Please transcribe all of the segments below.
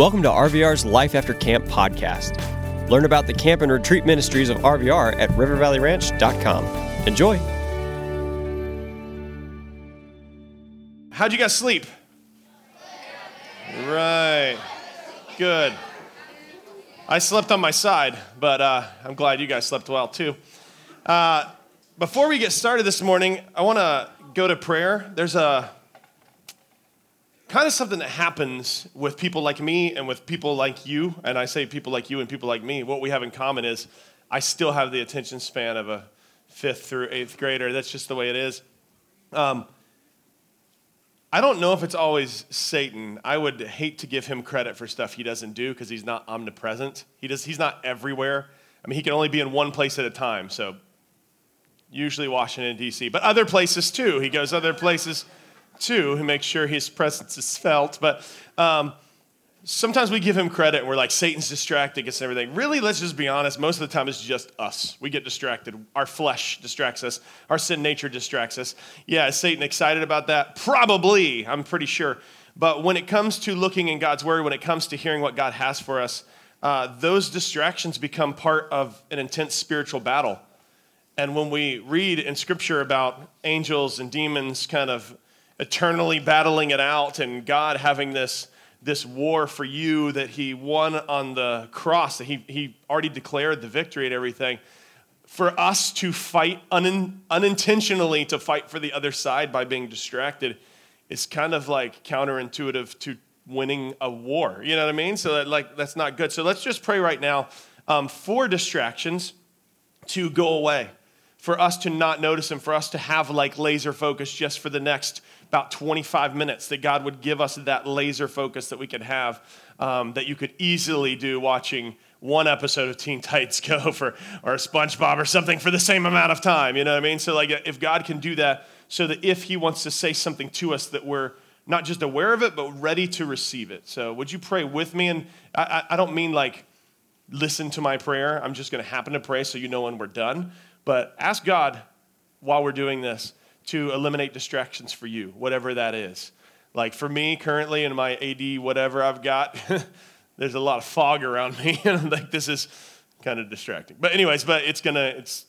Welcome to RVR's Life After Camp podcast. Learn about the camp and retreat ministries of RVR at rivervalleyranch.com. Enjoy. How'd you guys sleep? Right. Good. I slept on my side, but uh, I'm glad you guys slept well too. Uh, before we get started this morning, I want to go to prayer. There's a kind of something that happens with people like me and with people like you. And I say people like you and people like me. What we have in common is I still have the attention span of a fifth through eighth grader. That's just the way it is. Um, I don't know if it's always Satan. I would hate to give him credit for stuff he doesn't do because he's not omnipresent. He does, he's not everywhere. I mean, he can only be in one place at a time. So, usually Washington, D.C., but other places too. He goes other places too, who makes sure his presence is felt. But um, sometimes we give him credit and we're like, Satan's distracting us and everything. Really, let's just be honest. Most of the time, it's just us. We get distracted. Our flesh distracts us, our sin nature distracts us. Yeah, is Satan excited about that? Probably, I'm pretty sure. But when it comes to looking in God's word, when it comes to hearing what God has for us, uh, those distractions become part of an intense spiritual battle. And when we read in scripture about angels and demons kind of eternally battling it out and God having this, this war for you that He won on the cross, that He, he already declared the victory and everything. For us to fight un, unintentionally to fight for the other side by being distracted is kind of like counterintuitive to winning a war. You know what I mean? So that, like that's not good. So let's just pray right now um, for distractions to go away, for us to not notice them, for us to have like laser focus just for the next about 25 minutes, that God would give us that laser focus that we could have, um, that you could easily do watching one episode of Teen Titans Go for, or SpongeBob or something for the same amount of time. You know what I mean? So, like, if God can do that, so that if He wants to say something to us, that we're not just aware of it, but ready to receive it. So, would you pray with me? And I, I don't mean like listen to my prayer. I'm just going to happen to pray so you know when we're done. But ask God while we're doing this to eliminate distractions for you, whatever that is. Like for me, currently in my AD, whatever I've got, there's a lot of fog around me, and I'm like, this is kind of distracting. But anyways, but it's gonna, it's,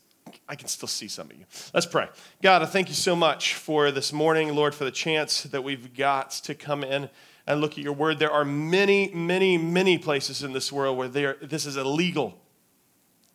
I can still see some of you. Let's pray. God, I thank you so much for this morning, Lord, for the chance that we've got to come in and look at your word. There are many, many, many places in this world where there, this is illegal,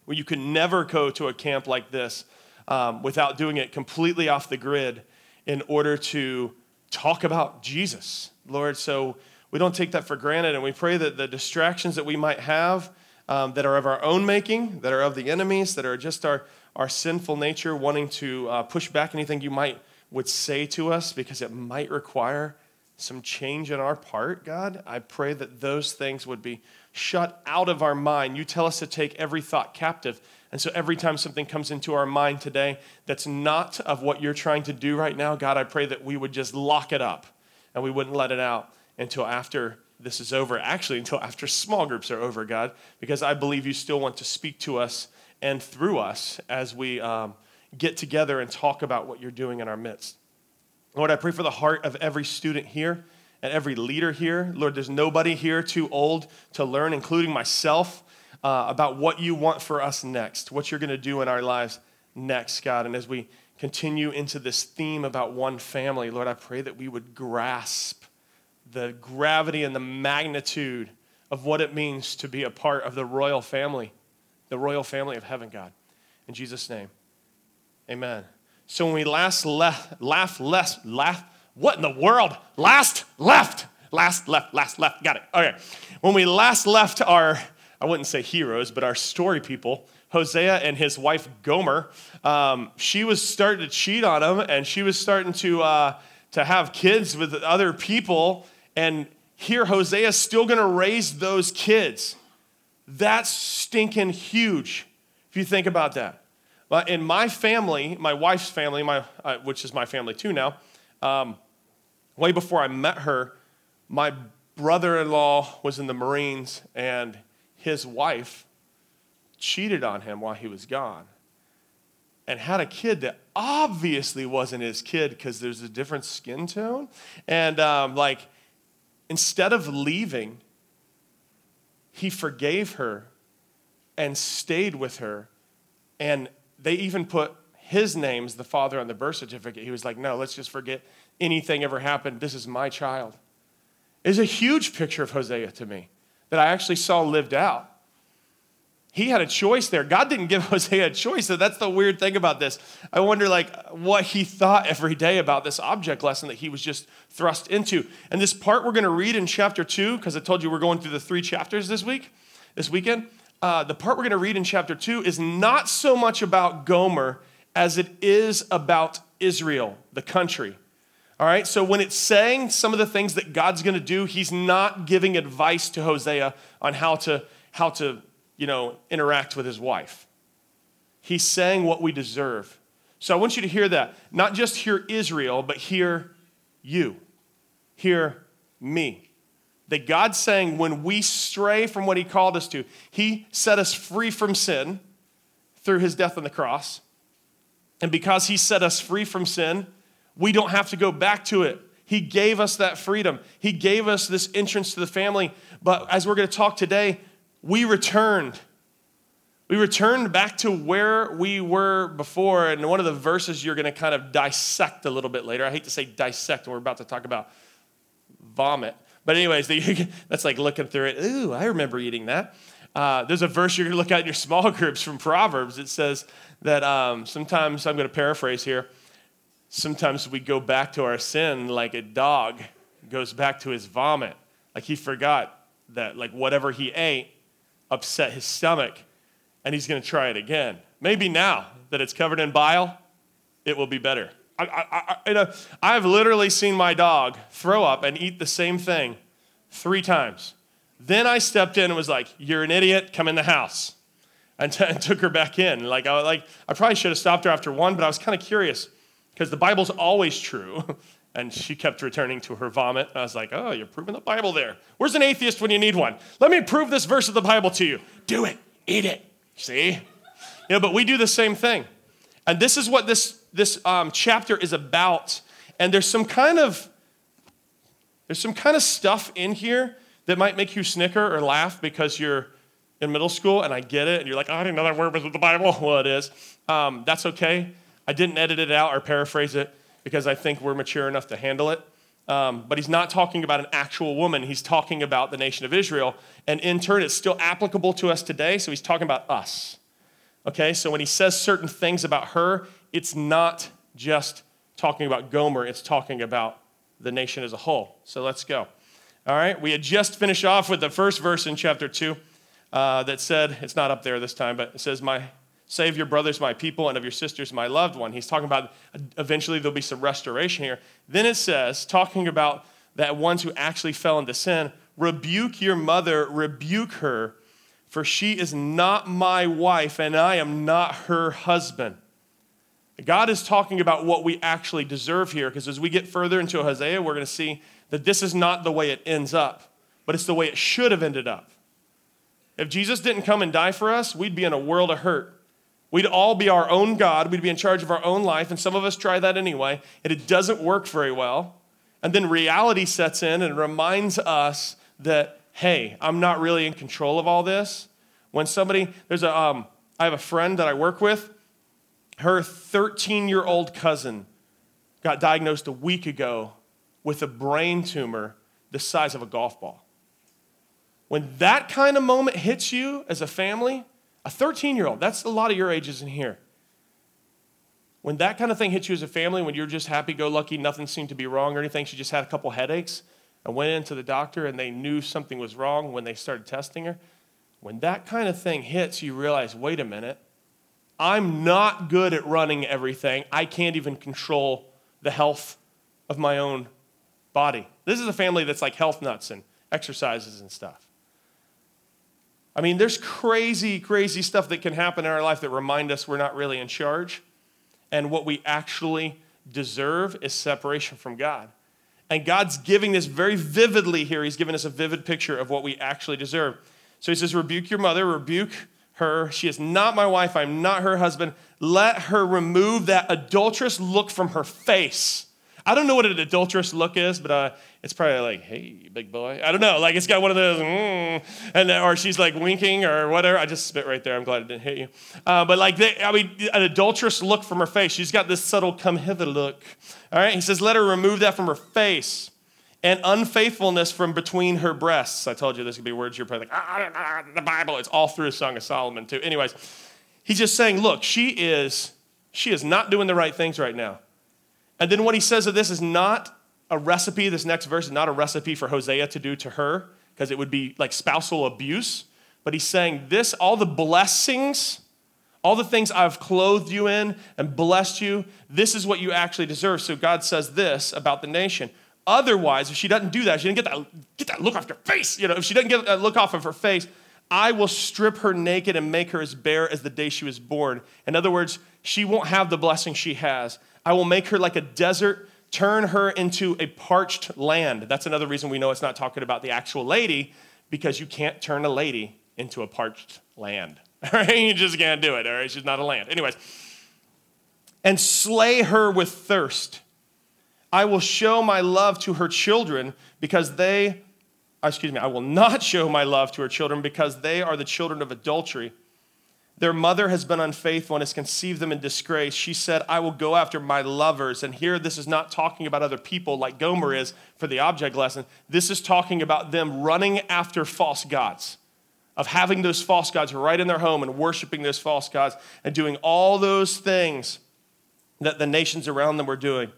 where you can never go to a camp like this um, without doing it completely off the grid in order to talk about Jesus, Lord. So we don't take that for granted, and we pray that the distractions that we might have um, that are of our own making, that are of the enemies, that are just our, our sinful nature wanting to uh, push back anything you might would say to us because it might require some change in our part, God. I pray that those things would be shut out of our mind. You tell us to take every thought captive and so every time something comes into our mind today that's not of what you're trying to do right now, God, I pray that we would just lock it up and we wouldn't let it out until after this is over. Actually, until after small groups are over, God, because I believe you still want to speak to us and through us as we um, get together and talk about what you're doing in our midst. Lord, I pray for the heart of every student here and every leader here. Lord, there's nobody here too old to learn, including myself uh, about what you want for us next, what you're going to do in our lives next, God. And as we continue into this theme about one family, Lord, I pray that we would grasp the gravity and the magnitude of what it means to be a part of the royal family, the royal family of heaven, God. In Jesus' name, amen. So when we last left, laugh, less, laugh, what in the world? Last left, last left, last left. Got it. Okay. When we last left our I wouldn't say heroes, but our story people, Hosea and his wife Gomer, um, she was starting to cheat on him and she was starting to, uh, to have kids with other people. And here, Hosea is still going to raise those kids. That's stinking huge if you think about that. But in my family, my wife's family, my, uh, which is my family too now, um, way before I met her, my brother in law was in the Marines and his wife cheated on him while he was gone and had a kid that obviously wasn't his kid because there's a different skin tone. And um, like, instead of leaving, he forgave her and stayed with her. And they even put his name's the father on the birth certificate. He was like, no, let's just forget anything ever happened. This is my child. Is a huge picture of Hosea to me that I actually saw lived out. He had a choice there. God didn't give Hosea a choice. So that's the weird thing about this. I wonder like what he thought every day about this object lesson that he was just thrust into. And this part we're going to read in chapter 2 because I told you we're going through the 3 chapters this week, this weekend. Uh, the part we're going to read in chapter 2 is not so much about Gomer as it is about Israel, the country. All right, so when it's saying some of the things that God's going to do, he's not giving advice to Hosea on how to, how to, you know, interact with his wife. He's saying what we deserve. So I want you to hear that. Not just hear Israel, but hear you. Hear me. That God's saying when we stray from what he called us to, he set us free from sin through his death on the cross. And because he set us free from sin, we don't have to go back to it. He gave us that freedom. He gave us this entrance to the family. But as we're going to talk today, we returned. We returned back to where we were before. And one of the verses you're going to kind of dissect a little bit later. I hate to say dissect, we're about to talk about vomit. But, anyways, that's like looking through it. Ooh, I remember eating that. Uh, there's a verse you're going to look at in your small groups from Proverbs. It says that um, sometimes, I'm going to paraphrase here sometimes we go back to our sin like a dog goes back to his vomit. Like he forgot that, like, whatever he ate upset his stomach, and he's going to try it again. Maybe now that it's covered in bile, it will be better. I, I, I, I've literally seen my dog throw up and eat the same thing three times. Then I stepped in and was like, You're an idiot, come in the house. And, t- and took her back in. Like I, like, I probably should have stopped her after one, but I was kind of curious because the Bible's always true. And she kept returning to her vomit. I was like, oh, you're proving the Bible there. Where's an atheist when you need one? Let me prove this verse of the Bible to you. Do it, eat it. See? Know, but we do the same thing. And this is what this, this um, chapter is about. And there's some kind of there's some kind of stuff in here that might make you snicker or laugh because you're in middle school and I get it and you're like, oh, I didn't know that word was in the Bible. Well, it is. Um, that's okay. I didn't edit it out or paraphrase it because I think we're mature enough to handle it. Um, but he's not talking about an actual woman. He's talking about the nation of Israel. And in turn, it's still applicable to us today. So he's talking about us. Okay, so when he says certain things about her, it's not just talking about Gomer, it's talking about the nation as a whole. So let's go. All right, we had just finished off with the first verse in chapter 2 uh, that said, it's not up there this time, but it says, My Save your brothers, my people, and of your sisters, my loved one. He's talking about eventually there'll be some restoration here. Then it says, talking about that ones who actually fell into sin, rebuke your mother, rebuke her, for she is not my wife, and I am not her husband. God is talking about what we actually deserve here, because as we get further into Hosea, we're going to see that this is not the way it ends up, but it's the way it should have ended up. If Jesus didn't come and die for us, we'd be in a world of hurt. We'd all be our own God. We'd be in charge of our own life. And some of us try that anyway, and it doesn't work very well. And then reality sets in and reminds us that, hey, I'm not really in control of all this. When somebody, there's a, um, I have a friend that I work with, her 13 year old cousin got diagnosed a week ago with a brain tumor the size of a golf ball. When that kind of moment hits you as a family, a 13 year old, that's a lot of your ages in here. When that kind of thing hits you as a family, when you're just happy go lucky, nothing seemed to be wrong or anything, she just had a couple headaches and went into the doctor and they knew something was wrong when they started testing her. When that kind of thing hits, you realize wait a minute, I'm not good at running everything. I can't even control the health of my own body. This is a family that's like health nuts and exercises and stuff. I mean, there's crazy, crazy stuff that can happen in our life that remind us we're not really in charge. And what we actually deserve is separation from God. And God's giving this very vividly here. He's giving us a vivid picture of what we actually deserve. So he says, Rebuke your mother, rebuke her. She is not my wife. I'm not her husband. Let her remove that adulterous look from her face. I don't know what an adulterous look is, but uh, it's probably like, hey, big boy. I don't know. Like it's got one of those, mm, and or she's like winking or whatever. I just spit right there. I'm glad it didn't hit you. Uh, but like, they, I mean, an adulterous look from her face. She's got this subtle come hither look. All right. He says, let her remove that from her face and unfaithfulness from between her breasts. I told you this could be words you're probably like, ah, ah, the Bible. It's all through a Song of Solomon too. Anyways, he's just saying, look, she is, she is not doing the right things right now. And then what he says of this is not a recipe, this next verse is not a recipe for Hosea to do to her, because it would be like spousal abuse. But he's saying this, all the blessings, all the things I've clothed you in and blessed you, this is what you actually deserve. So God says this about the nation. Otherwise, if she doesn't do that, she didn't get that, get that look off your face. You know, if she doesn't get that look off of her face, I will strip her naked and make her as bare as the day she was born. In other words, she won't have the blessing she has. I will make her like a desert, turn her into a parched land. That's another reason we know it's not talking about the actual lady, because you can't turn a lady into a parched land. All right, you just can't do it. All right, she's not a land. Anyways, and slay her with thirst. I will show my love to her children because they, uh, excuse me, I will not show my love to her children because they are the children of adultery their mother has been unfaithful and has conceived them in disgrace. She said, I will go after my lovers. And here, this is not talking about other people like Gomer is for the object lesson. This is talking about them running after false gods, of having those false gods right in their home and worshiping those false gods and doing all those things that the nations around them were doing.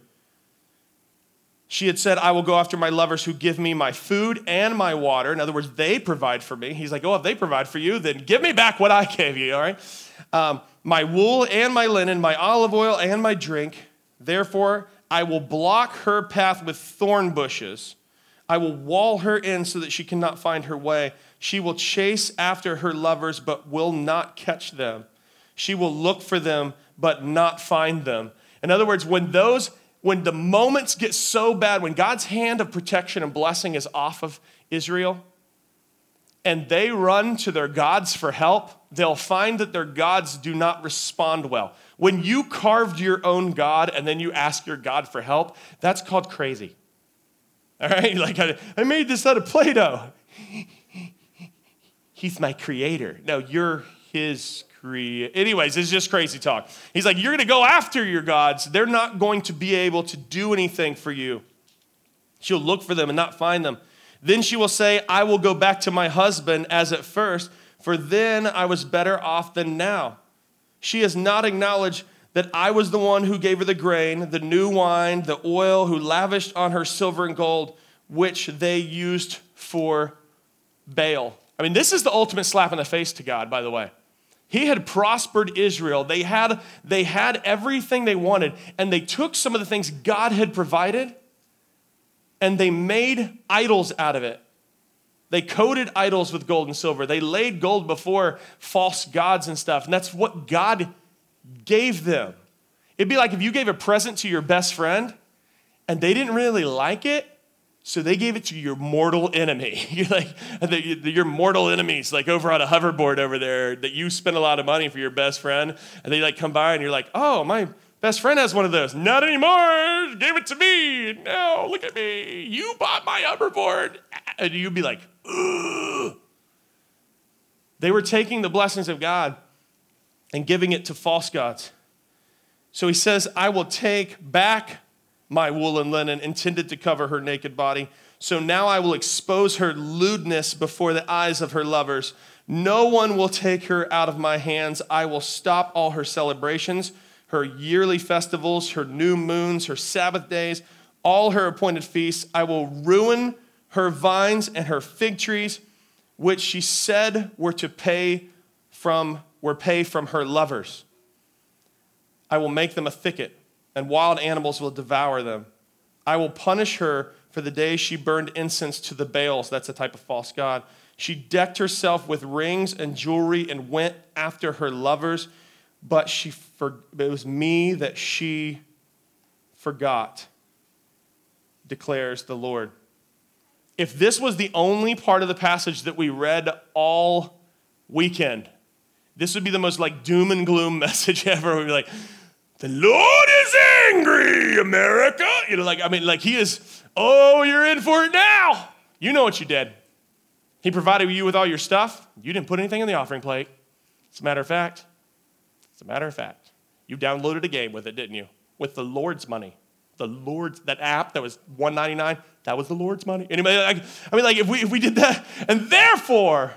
She had said, I will go after my lovers who give me my food and my water. In other words, they provide for me. He's like, Oh, if they provide for you, then give me back what I gave you, all right? Um, my wool and my linen, my olive oil and my drink. Therefore, I will block her path with thorn bushes. I will wall her in so that she cannot find her way. She will chase after her lovers, but will not catch them. She will look for them, but not find them. In other words, when those when the moments get so bad, when God's hand of protection and blessing is off of Israel, and they run to their gods for help, they'll find that their gods do not respond well. When you carved your own God and then you ask your God for help, that's called crazy. All right? Like, I, I made this out of Play Doh. He's my creator. No, you're his create. Anyways, it's just crazy talk. He's like, You're going to go after your gods. They're not going to be able to do anything for you. She'll look for them and not find them. Then she will say, I will go back to my husband as at first, for then I was better off than now. She has not acknowledged that I was the one who gave her the grain, the new wine, the oil, who lavished on her silver and gold, which they used for Baal. I mean, this is the ultimate slap in the face to God, by the way. He had prospered Israel. They had, they had everything they wanted, and they took some of the things God had provided and they made idols out of it. They coated idols with gold and silver. They laid gold before false gods and stuff, and that's what God gave them. It'd be like if you gave a present to your best friend and they didn't really like it, so they gave it to your mortal enemy. You're like, your mortal enemies, like over on a hoverboard over there, that you spend a lot of money for your best friend, and they like come by and you're like, oh, my best friend has one of those. Not anymore. Gave it to me. No, look at me. You bought my hoverboard. And you'd be like, Ugh. They were taking the blessings of God and giving it to false gods. So he says, I will take back my wool and linen intended to cover her naked body. So now I will expose her lewdness before the eyes of her lovers. No one will take her out of my hands. I will stop all her celebrations, her yearly festivals, her new moons, her Sabbath days, all her appointed feasts. I will ruin her vines and her fig trees, which she said were to pay from were pay from her lovers. I will make them a thicket and wild animals will devour them. I will punish her for the day she burned incense to the Baals. That's a type of false god. She decked herself with rings and jewelry and went after her lovers, but she for, it was me that she forgot, declares the Lord. If this was the only part of the passage that we read all weekend, this would be the most like doom and gloom message ever. We'd be like, The Lord is angry, America. You know, like, I mean, like he is, oh, you're in for it now. You know what you did. He provided you with all your stuff. You didn't put anything in the offering plate. As a matter of fact, as a matter of fact, you downloaded a game with it, didn't you? With the Lord's money. The Lord's, that app that was 199 that was the Lord's money. Anybody, like, I mean, like if we, if we did that, and therefore,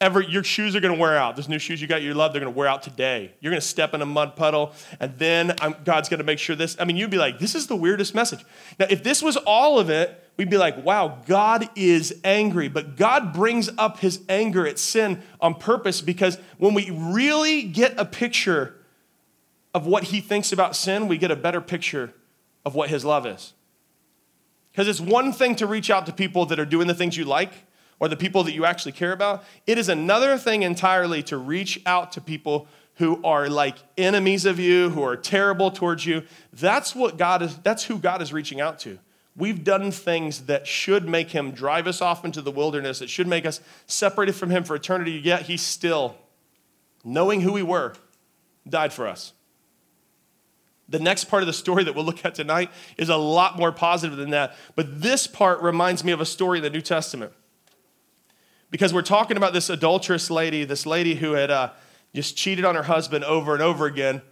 ever your shoes are going to wear out. Those new shoes you got you love, they're going to wear out today. You're going to step in a mud puddle, and then I'm, God's going to make sure this. I mean, you'd be like, this is the weirdest message. Now, if this was all of it, we'd be like, wow, God is angry. But God brings up his anger at sin on purpose because when we really get a picture of what he thinks about sin, we get a better picture of what his love is. Because it's one thing to reach out to people that are doing the things you like or the people that you actually care about. It is another thing entirely to reach out to people who are like enemies of you, who are terrible towards you. That's what God is, that's who God is reaching out to. We've done things that should make him drive us off into the wilderness, that should make us separated from him for eternity, yet he still, knowing who we were, died for us. The next part of the story that we'll look at tonight is a lot more positive than that. But this part reminds me of a story in the New Testament. Because we're talking about this adulterous lady, this lady who had uh, just cheated on her husband over and over again.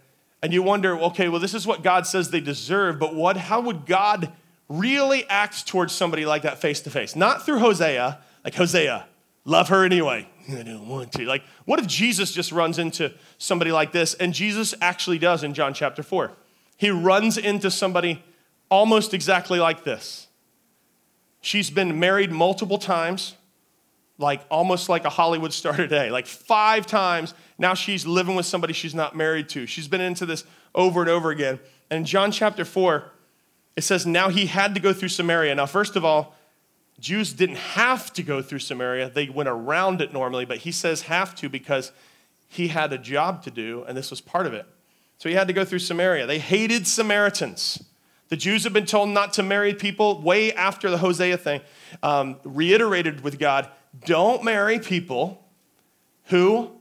And you wonder, okay, well, this is what God says they deserve, but what, how would God really act towards somebody like that face to face? Not through Hosea, like Hosea, love her anyway. I don't want to. Like, what if Jesus just runs into somebody like this? And Jesus actually does in John chapter 4 he runs into somebody almost exactly like this. She's been married multiple times, like almost like a Hollywood star today, like five times. Now she's living with somebody she's not married to. She's been into this over and over again. And in John chapter 4, it says, Now he had to go through Samaria. Now, first of all, Jews didn't have to go through Samaria, they went around it normally, but he says have to because he had a job to do, and this was part of it. So he had to go through Samaria. They hated Samaritans. The Jews have been told not to marry people way after the Hosea thing, um, reiterated with God don't marry people who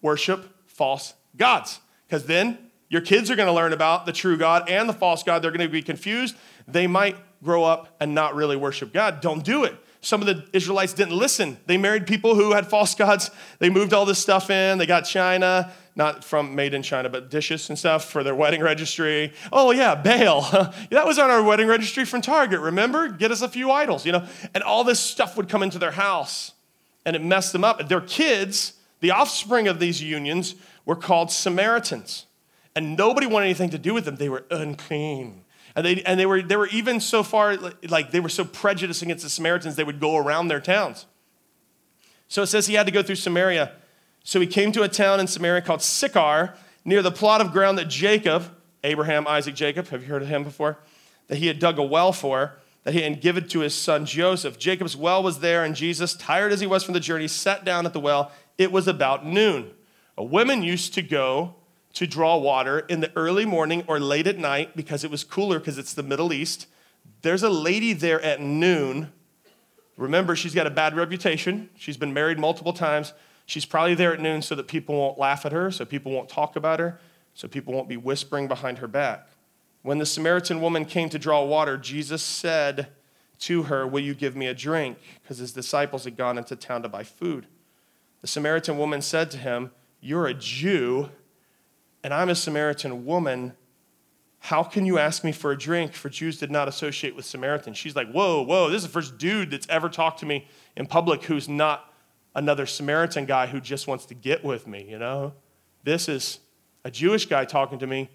worship false gods, because then your kids are going to learn about the true God and the false God. They're going to be confused. They might grow up and not really worship God. Don't do it. Some of the Israelites didn't listen. They married people who had false gods. They moved all this stuff in. They got China, not from made in China, but dishes and stuff for their wedding registry. Oh, yeah, Baal. that was on our wedding registry from Target, remember? Get us a few idols, you know? And all this stuff would come into their house and it messed them up. Their kids, the offspring of these unions, were called Samaritans. And nobody wanted anything to do with them. They were unclean. And they, and they, were, they were even so far, like, they were so prejudiced against the Samaritans, they would go around their towns. So it says he had to go through Samaria. So he came to a town in Samaria called Sychar, near the plot of ground that Jacob, Abraham, Isaac, Jacob, have you heard of him before? That he had dug a well for, that he had given to his son Joseph. Jacob's well was there, and Jesus, tired as he was from the journey, sat down at the well. It was about noon. A woman used to go to draw water in the early morning or late at night because it was cooler because it's the Middle East. There's a lady there at noon. Remember, she's got a bad reputation. She's been married multiple times. She's probably there at noon so that people won't laugh at her, so people won't talk about her, so people won't be whispering behind her back. When the Samaritan woman came to draw water, Jesus said to her, Will you give me a drink? Because his disciples had gone into town to buy food. The Samaritan woman said to him, You're a Jew and I'm a Samaritan woman. How can you ask me for a drink? For Jews did not associate with Samaritans. She's like, Whoa, whoa, this is the first dude that's ever talked to me in public who's not another Samaritan guy who just wants to get with me, you know? This is a Jewish guy talking to me.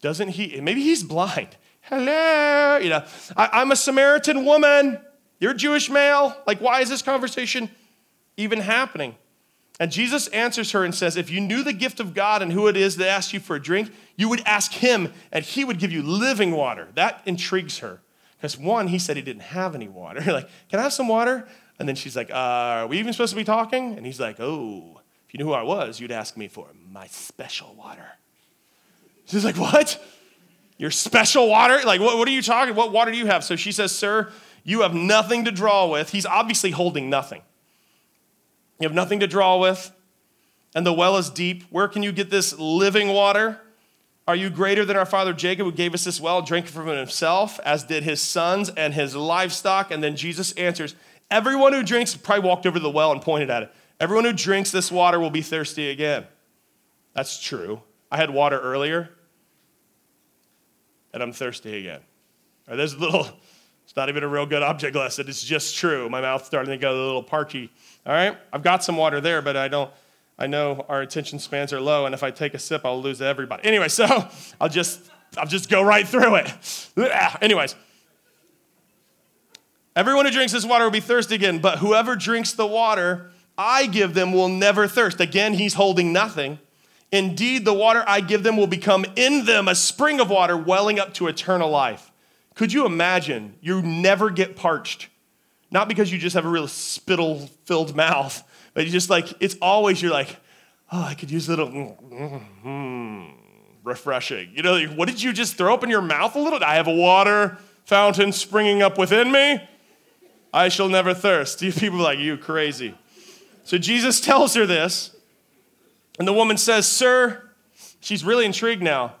Doesn't he? Maybe he's blind. Hello, you know, I, am a Samaritan woman. You're a Jewish male. Like, why is this conversation even happening? And Jesus answers her and says, If you knew the gift of God and who it is that asked you for a drink, you would ask him and he would give you living water. That intrigues her. Because one, he said he didn't have any water. like, can I have some water? And then she's like, uh, Are we even supposed to be talking? And he's like, Oh, if you knew who I was, you'd ask me for my special water. She's like, What? Your special water? Like, what, what are you talking? What water do you have? So she says, Sir, you have nothing to draw with. He's obviously holding nothing. You have nothing to draw with, and the well is deep. Where can you get this living water? Are you greater than our father Jacob, who gave us this well, drank from it himself, as did his sons and his livestock? And then Jesus answers, Everyone who drinks, probably walked over to the well and pointed at it. Everyone who drinks this water will be thirsty again. That's true. I had water earlier, and I'm thirsty again. Or there's a little, it's not even a real good object lesson. It's just true. My mouth's starting to get a little parchy. All right? I've got some water there, but I don't I know our attention spans are low, and if I take a sip, I'll lose everybody. Anyway, so I'll just I'll just go right through it. Anyways. Everyone who drinks this water will be thirsty again, but whoever drinks the water I give them will never thirst. Again, he's holding nothing. Indeed, the water I give them will become in them a spring of water welling up to eternal life. Could you imagine you never get parched? Not because you just have a real spittle filled mouth, but you just like, it's always, you're like, oh, I could use a little mm-hmm, refreshing. You know, what did you just throw up in your mouth a little? I have a water fountain springing up within me. I shall never thirst. People like, you crazy. So Jesus tells her this, and the woman says, Sir, she's really intrigued now.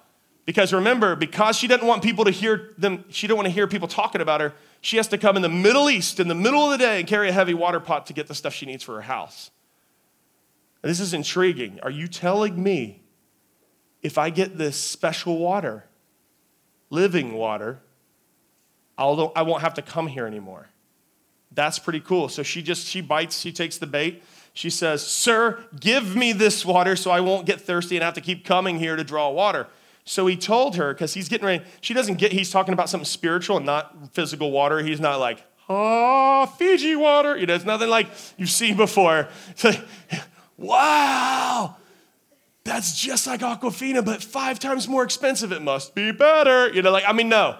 Because remember, because she doesn't want people to hear them, she don't want to hear people talking about her, she has to come in the Middle East in the middle of the day and carry a heavy water pot to get the stuff she needs for her house. This is intriguing. Are you telling me if I get this special water, living water, I'll, I won't have to come here anymore? That's pretty cool. So she just, she bites, she takes the bait. She says, Sir, give me this water so I won't get thirsty and have to keep coming here to draw water. So he told her, because he's getting ready, she doesn't get, he's talking about something spiritual and not physical water. He's not like, oh, Fiji water. You know, it's nothing like you've seen before. It's like, wow, that's just like Aquafina, but five times more expensive. It must be better. You know, like, I mean, no,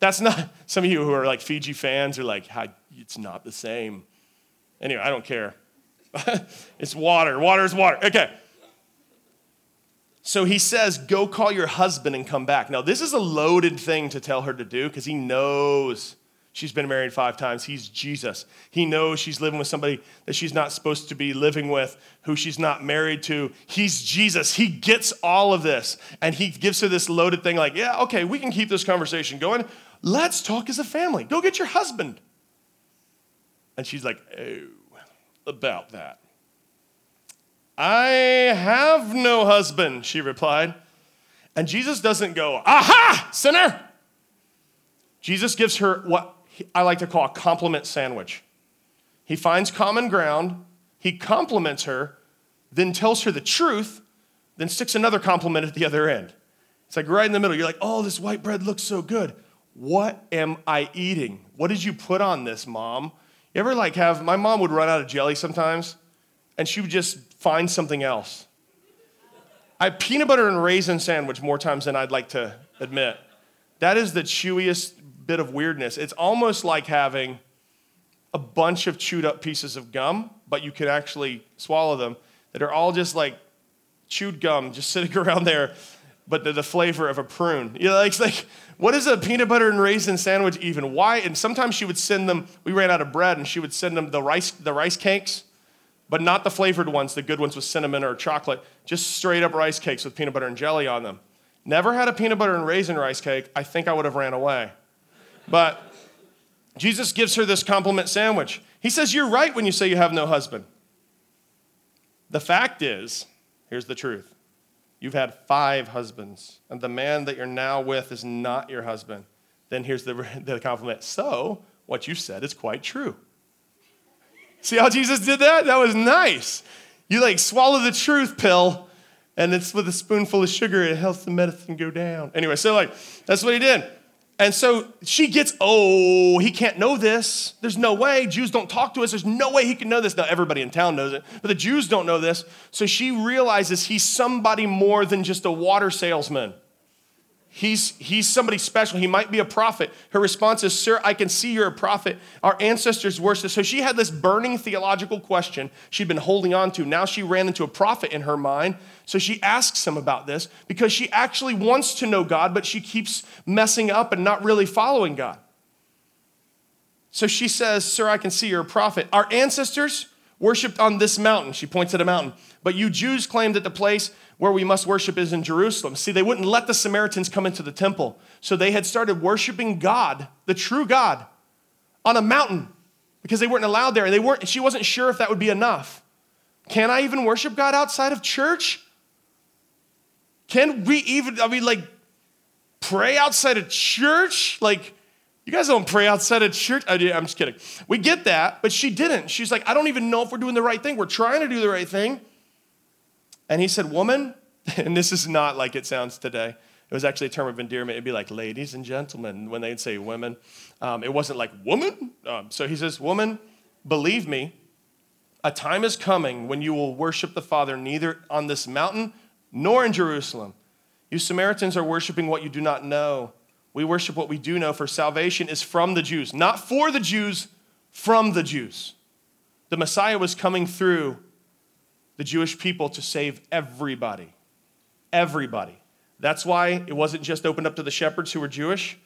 that's not, some of you who are like Fiji fans are like, it's not the same. Anyway, I don't care. it's water. Water is water. Okay. So he says, Go call your husband and come back. Now, this is a loaded thing to tell her to do because he knows she's been married five times. He's Jesus. He knows she's living with somebody that she's not supposed to be living with, who she's not married to. He's Jesus. He gets all of this. And he gives her this loaded thing like, Yeah, okay, we can keep this conversation going. Let's talk as a family. Go get your husband. And she's like, Oh, about that. I have no husband, she replied. And Jesus doesn't go, Aha, sinner! Jesus gives her what I like to call a compliment sandwich. He finds common ground, he compliments her, then tells her the truth, then sticks another compliment at the other end. It's like right in the middle. You're like, oh, this white bread looks so good. What am I eating? What did you put on this, mom? You ever like have, my mom would run out of jelly sometimes, and she would just find something else. I peanut butter and raisin sandwich more times than I'd like to admit. That is the chewiest bit of weirdness. It's almost like having a bunch of chewed up pieces of gum, but you can actually swallow them that are all just like chewed gum just sitting around there, but the flavor of a prune. You know, it's like, what is a peanut butter and raisin sandwich even? Why? And sometimes she would send them, we ran out of bread, and she would send them the rice, the rice cakes but not the flavored ones, the good ones with cinnamon or chocolate, just straight up rice cakes with peanut butter and jelly on them. Never had a peanut butter and raisin rice cake. I think I would have ran away. But Jesus gives her this compliment sandwich. He says, You're right when you say you have no husband. The fact is, here's the truth you've had five husbands, and the man that you're now with is not your husband. Then here's the, the compliment. So, what you said is quite true. See how Jesus did that? That was nice. You like swallow the truth pill, and it's with a spoonful of sugar, it helps the medicine go down. Anyway, so like, that's what he did. And so she gets, oh, he can't know this. There's no way. Jews don't talk to us. There's no way he can know this. Now, everybody in town knows it, but the Jews don't know this. So she realizes he's somebody more than just a water salesman. He's, he's somebody special. He might be a prophet. Her response is, Sir, I can see you're a prophet. Our ancestors worshipped. So she had this burning theological question she'd been holding on to. Now she ran into a prophet in her mind. So she asks him about this because she actually wants to know God, but she keeps messing up and not really following God. So she says, Sir, I can see you're a prophet. Our ancestors worshiped on this mountain. She points at a mountain. But you Jews claim that the place where we must worship is in Jerusalem. See, they wouldn't let the Samaritans come into the temple. So they had started worshiping God, the true God, on a mountain because they weren't allowed there. And they weren't, she wasn't sure if that would be enough. Can I even worship God outside of church? Can we even, I mean, like, pray outside of church? Like, you guys don't pray outside of church. I, am just kidding. We get that, but she didn't. She's like, I don't even know if we're doing the right thing. We're trying to do the right thing. And he said, Woman, and this is not like it sounds today. It was actually a term of endearment. It'd be like ladies and gentlemen when they'd say women. Um, it wasn't like woman. Um, so he says, Woman, believe me, a time is coming when you will worship the Father neither on this mountain nor in Jerusalem. You Samaritans are worshiping what you do not know. We worship what we do know, for salvation is from the Jews, not for the Jews, from the Jews. The Messiah was coming through the Jewish people to save everybody. Everybody. That's why it wasn't just opened up to the shepherds who were Jewish,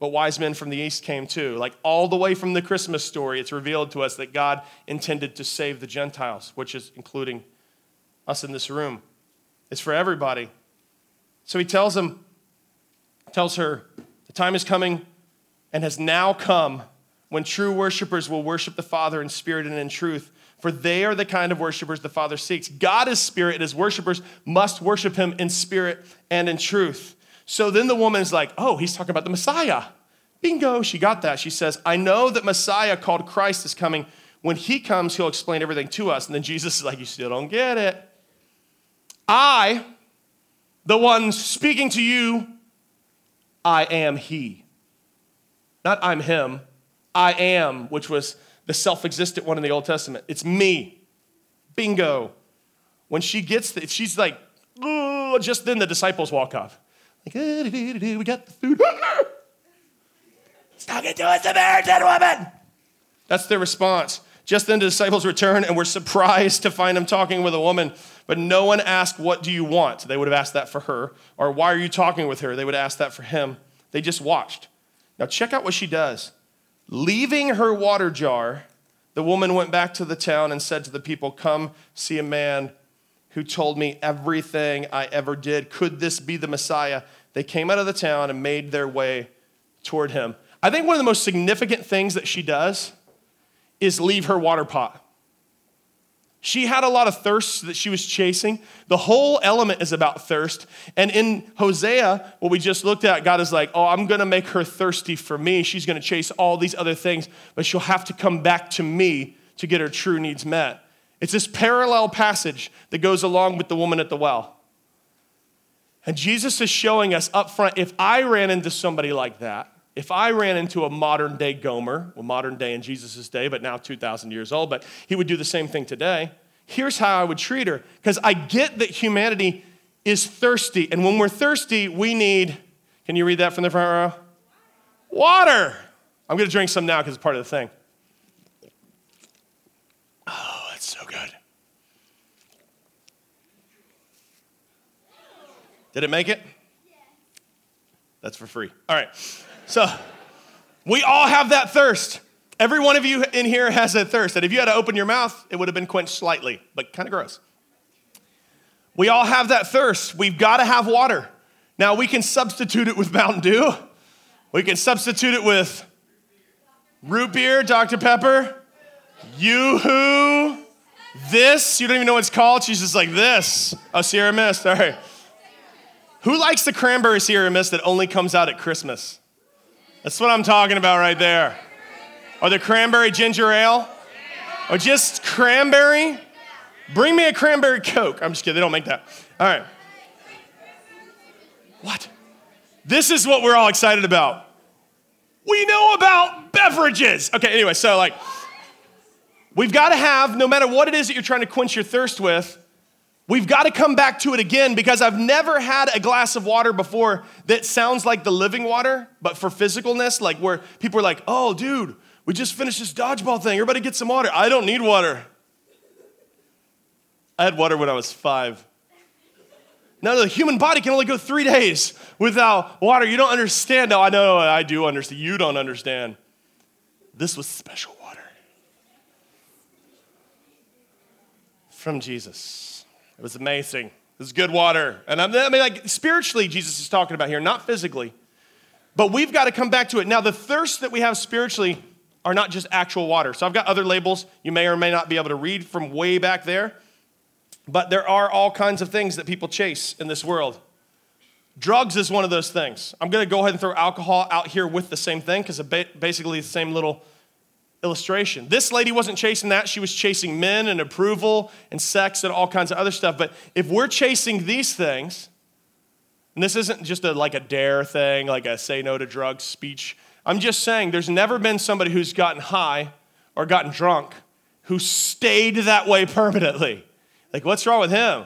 but wise men from the east came too. Like all the way from the Christmas story, it's revealed to us that God intended to save the Gentiles, which is including us in this room. It's for everybody. So he tells them, tells her, time is coming and has now come when true worshipers will worship the Father in spirit and in truth, for they are the kind of worshipers the Father seeks. God is spirit, and his worshipers must worship him in spirit and in truth. So then the woman is like, oh, he's talking about the Messiah. Bingo, she got that. She says, I know that Messiah called Christ is coming. When he comes, he'll explain everything to us. And then Jesus is like, You still don't get it. I, the one speaking to you, I am he. Not I'm him, I am, which was the self existent one in the Old Testament. It's me. Bingo. When she gets, the, she's like, just then the disciples walk up. Like, we got the food. It's talking to a Samaritan woman. That's their response. Just then the disciples return and were surprised to find him talking with a woman. But no one asked, What do you want? They would have asked that for her. Or why are you talking with her? They would ask that for him. They just watched. Now check out what she does. Leaving her water jar, the woman went back to the town and said to the people, Come see a man who told me everything I ever did. Could this be the Messiah? They came out of the town and made their way toward him. I think one of the most significant things that she does is leave her water pot. She had a lot of thirst that she was chasing. The whole element is about thirst. And in Hosea, what we just looked at, God is like, oh, I'm going to make her thirsty for me. She's going to chase all these other things, but she'll have to come back to me to get her true needs met. It's this parallel passage that goes along with the woman at the well. And Jesus is showing us up front if I ran into somebody like that, if I ran into a modern day Gomer, well, modern day in Jesus' day, but now 2,000 years old, but he would do the same thing today. Here's how I would treat her. Because I get that humanity is thirsty. And when we're thirsty, we need, can you read that from the front row? Water. I'm going to drink some now because it's part of the thing. Oh, that's so good. Did it make it? That's for free. All right. So we all have that thirst. Every one of you in here has a thirst that if you had to open your mouth, it would have been quenched slightly, but kind of gross. We all have that thirst. We've got to have water. Now we can substitute it with Mountain Dew. We can substitute it with root beer, Dr. Pepper, Yoo-hoo, this. You don't even know what it's called. She's just like this. Oh, Sierra Mist. All right. Who likes the cranberry Sierra Mist that only comes out at Christmas? That's what I'm talking about right there. Or the cranberry ginger ale? Or just cranberry? Bring me a cranberry Coke. I'm just kidding, they don't make that. All right. What? This is what we're all excited about. We know about beverages. Okay, anyway, so like, we've got to have, no matter what it is that you're trying to quench your thirst with, We've got to come back to it again because I've never had a glass of water before that sounds like the living water, but for physicalness, like where people are like, oh, dude, we just finished this dodgeball thing. Everybody get some water. I don't need water. I had water when I was five. Now, the human body can only go three days without water. You don't understand. No, I know, I do understand. You don't understand. This was special water. from Jesus. It was amazing. It was good water. And I mean, like spiritually, Jesus is talking about here, not physically. But we've got to come back to it. Now, the thirst that we have spiritually are not just actual water. So I've got other labels you may or may not be able to read from way back there. But there are all kinds of things that people chase in this world. Drugs is one of those things. I'm going to go ahead and throw alcohol out here with the same thing because basically the same little illustration. This lady wasn't chasing that. She was chasing men and approval and sex and all kinds of other stuff. But if we're chasing these things, and this isn't just a, like a dare thing, like a say no to drugs speech. I'm just saying there's never been somebody who's gotten high or gotten drunk who stayed that way permanently. Like, what's wrong with him?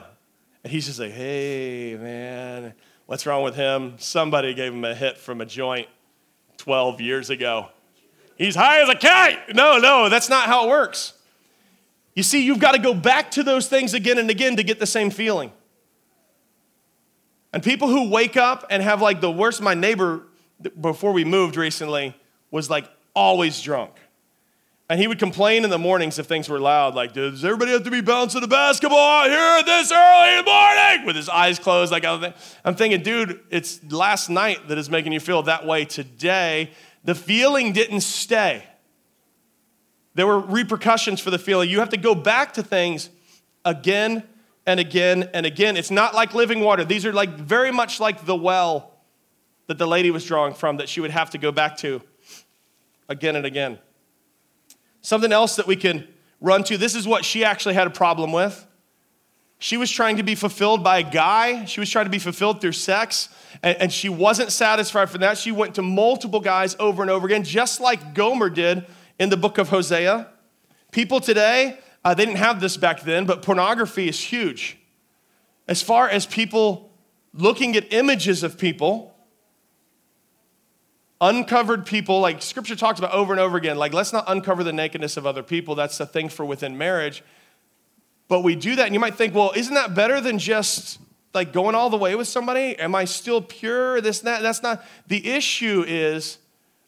And he's just like, hey, man, what's wrong with him? Somebody gave him a hit from a joint 12 years ago. He's high as a kite. No, no, that's not how it works. You see, you've got to go back to those things again and again to get the same feeling. And people who wake up and have like the worst, my neighbor before we moved recently was like always drunk. And he would complain in the mornings if things were loud, like, does everybody have to be bouncing the basketball out here this early in the morning? With his eyes closed, like, I'm thinking, dude, it's last night that is making you feel that way today. The feeling didn't stay. There were repercussions for the feeling. You have to go back to things again and again and again. It's not like living water. These are like very much like the well that the lady was drawing from that she would have to go back to again and again. Something else that we can run to this is what she actually had a problem with. She was trying to be fulfilled by a guy, she was trying to be fulfilled through sex, and, and she wasn't satisfied for that. She went to multiple guys over and over again, just like Gomer did in the book of Hosea. People today, uh, they didn't have this back then, but pornography is huge. As far as people looking at images of people, uncovered people, like scripture talks about over and over again, like let's not uncover the nakedness of other people. That's the thing for within marriage. But we do that, and you might think, well, isn't that better than just like going all the way with somebody? Am I still pure? This, that. That's not. The issue is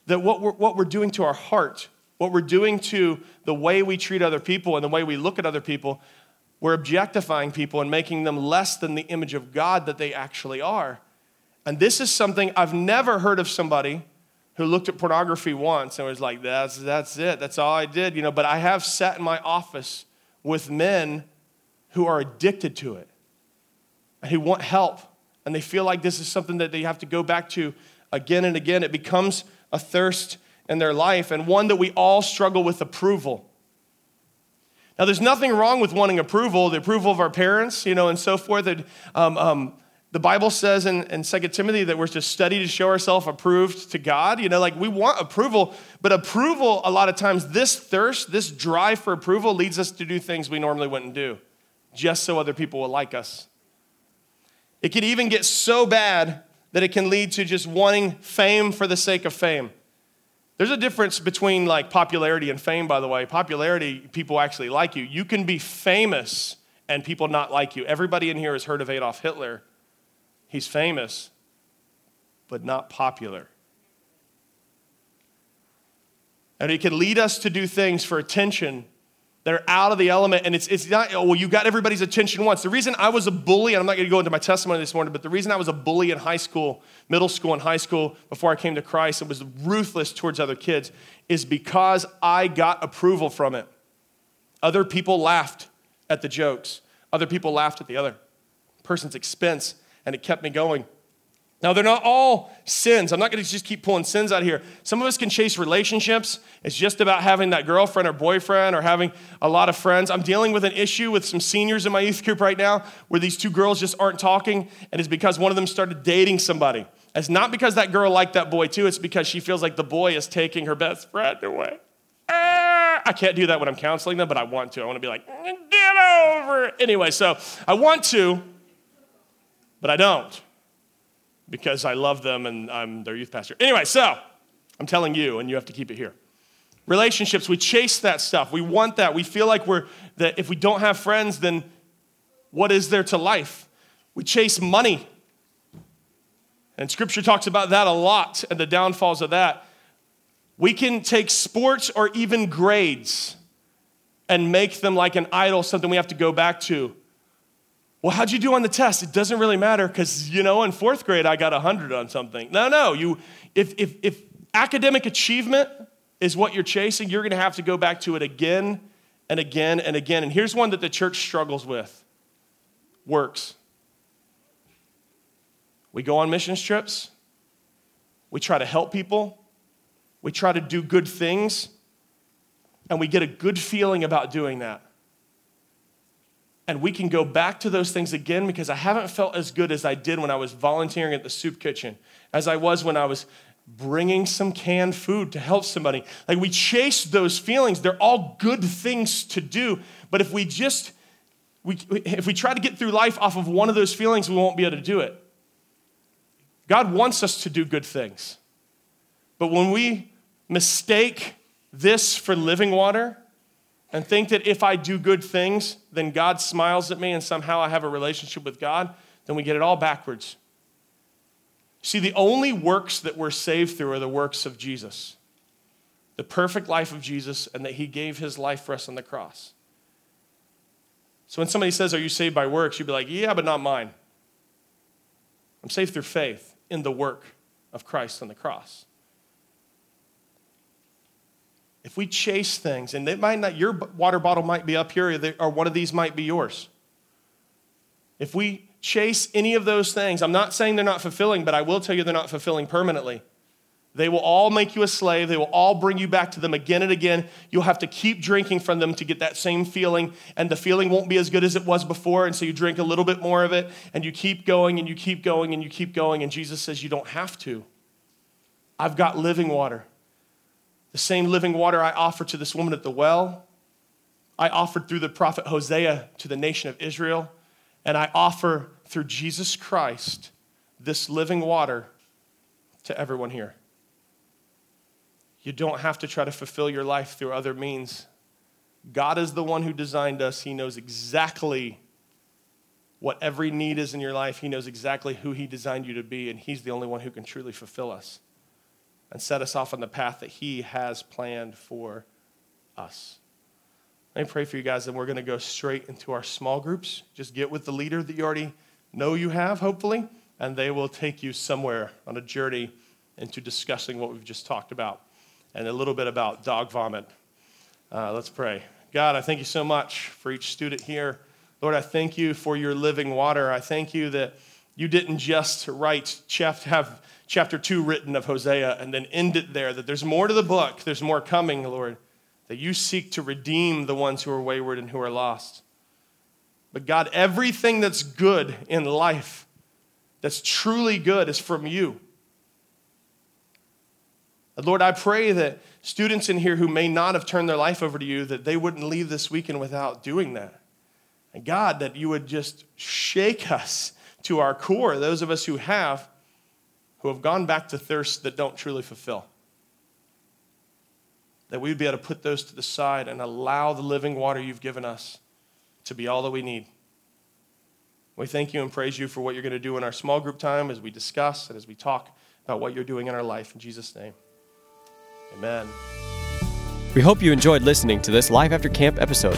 that what we're, what we're doing to our heart, what we're doing to the way we treat other people and the way we look at other people, we're objectifying people and making them less than the image of God that they actually are. And this is something I've never heard of somebody who looked at pornography once and was like, that's, that's it, that's all I did, you know. But I have sat in my office with men who are addicted to it and who want help. And they feel like this is something that they have to go back to again and again. It becomes a thirst in their life and one that we all struggle with approval. Now, there's nothing wrong with wanting approval, the approval of our parents, you know, and so forth. And, um, um, the Bible says in, in 2 Timothy that we're to study to show ourselves approved to God. You know, like we want approval, but approval, a lot of times, this thirst, this drive for approval leads us to do things we normally wouldn't do just so other people will like us. It can even get so bad that it can lead to just wanting fame for the sake of fame. There's a difference between like popularity and fame, by the way. Popularity, people actually like you. You can be famous and people not like you. Everybody in here has heard of Adolf Hitler He's famous, but not popular. And it can lead us to do things for attention that are out of the element. And it's, it's not, oh, well, you got everybody's attention once. The reason I was a bully, and I'm not going to go into my testimony this morning, but the reason I was a bully in high school, middle school, and high school before I came to Christ and was ruthless towards other kids is because I got approval from it. Other people laughed at the jokes, other people laughed at the other person's expense and it kept me going. Now, they're not all sins. I'm not going to just keep pulling sins out here. Some of us can chase relationships. It's just about having that girlfriend or boyfriend or having a lot of friends. I'm dealing with an issue with some seniors in my youth group right now where these two girls just aren't talking, and it's because one of them started dating somebody. It's not because that girl liked that boy too, it's because she feels like the boy is taking her best friend away. Ah, I can't do that when I'm counseling them, but I want to. I want to be like, get over it. Anyway, so I want to, but I don't because I love them and I'm their youth pastor. Anyway, so I'm telling you, and you have to keep it here. Relationships, we chase that stuff. We want that. We feel like we're, that if we don't have friends, then what is there to life? We chase money. And scripture talks about that a lot and the downfalls of that. We can take sports or even grades and make them like an idol, something we have to go back to. Well, how'd you do on the test? It doesn't really matter because, you know, in fourth grade I got 100 on something. No, no. You, if, if, if academic achievement is what you're chasing, you're going to have to go back to it again and again and again. And here's one that the church struggles with works. We go on missions trips, we try to help people, we try to do good things, and we get a good feeling about doing that. And we can go back to those things again because I haven't felt as good as I did when I was volunteering at the soup kitchen, as I was when I was bringing some canned food to help somebody. Like we chase those feelings. They're all good things to do. But if we just, we, if we try to get through life off of one of those feelings, we won't be able to do it. God wants us to do good things. But when we mistake this for living water and think that if I do good things, then God smiles at me and somehow I have a relationship with God, then we get it all backwards. See, the only works that we're saved through are the works of Jesus the perfect life of Jesus, and that he gave his life for us on the cross. So when somebody says, Are you saved by works? you'd be like, Yeah, but not mine. I'm saved through faith in the work of Christ on the cross. If we chase things, and it might not, your water bottle might be up here, or one of these might be yours. If we chase any of those things, I'm not saying they're not fulfilling, but I will tell you they're not fulfilling permanently. They will all make you a slave. They will all bring you back to them again and again. You'll have to keep drinking from them to get that same feeling, and the feeling won't be as good as it was before. And so you drink a little bit more of it, and you keep going, and you keep going, and you keep going. And Jesus says, You don't have to. I've got living water. The same living water I offered to this woman at the well, I offered through the prophet Hosea to the nation of Israel. And I offer through Jesus Christ this living water to everyone here. You don't have to try to fulfill your life through other means. God is the one who designed us. He knows exactly what every need is in your life. He knows exactly who He designed you to be, and He's the only one who can truly fulfill us and set us off on the path that He has planned for us. Let me pray for you guys, and we're going to go straight into our small groups. Just get with the leader that you already know you have, hopefully, and they will take you somewhere on a journey into discussing what we've just talked about and a little bit about dog vomit. Uh, let's pray. God, I thank you so much for each student here. Lord, I thank you for your living water. I thank you that you didn't just write, have chapter two written of Hosea and then end it there, that there's more to the book, there's more coming, Lord that you seek to redeem the ones who are wayward and who are lost. But God, everything that's good in life, that's truly good, is from you. And Lord, I pray that students in here who may not have turned their life over to you, that they wouldn't leave this weekend without doing that. And God, that you would just shake us to our core, those of us who have, who have gone back to thirst that don't truly fulfill that we would be able to put those to the side and allow the living water you've given us to be all that we need. We thank you and praise you for what you're going to do in our small group time as we discuss and as we talk about what you're doing in our life. In Jesus' name, amen. We hope you enjoyed listening to this Life After Camp episode.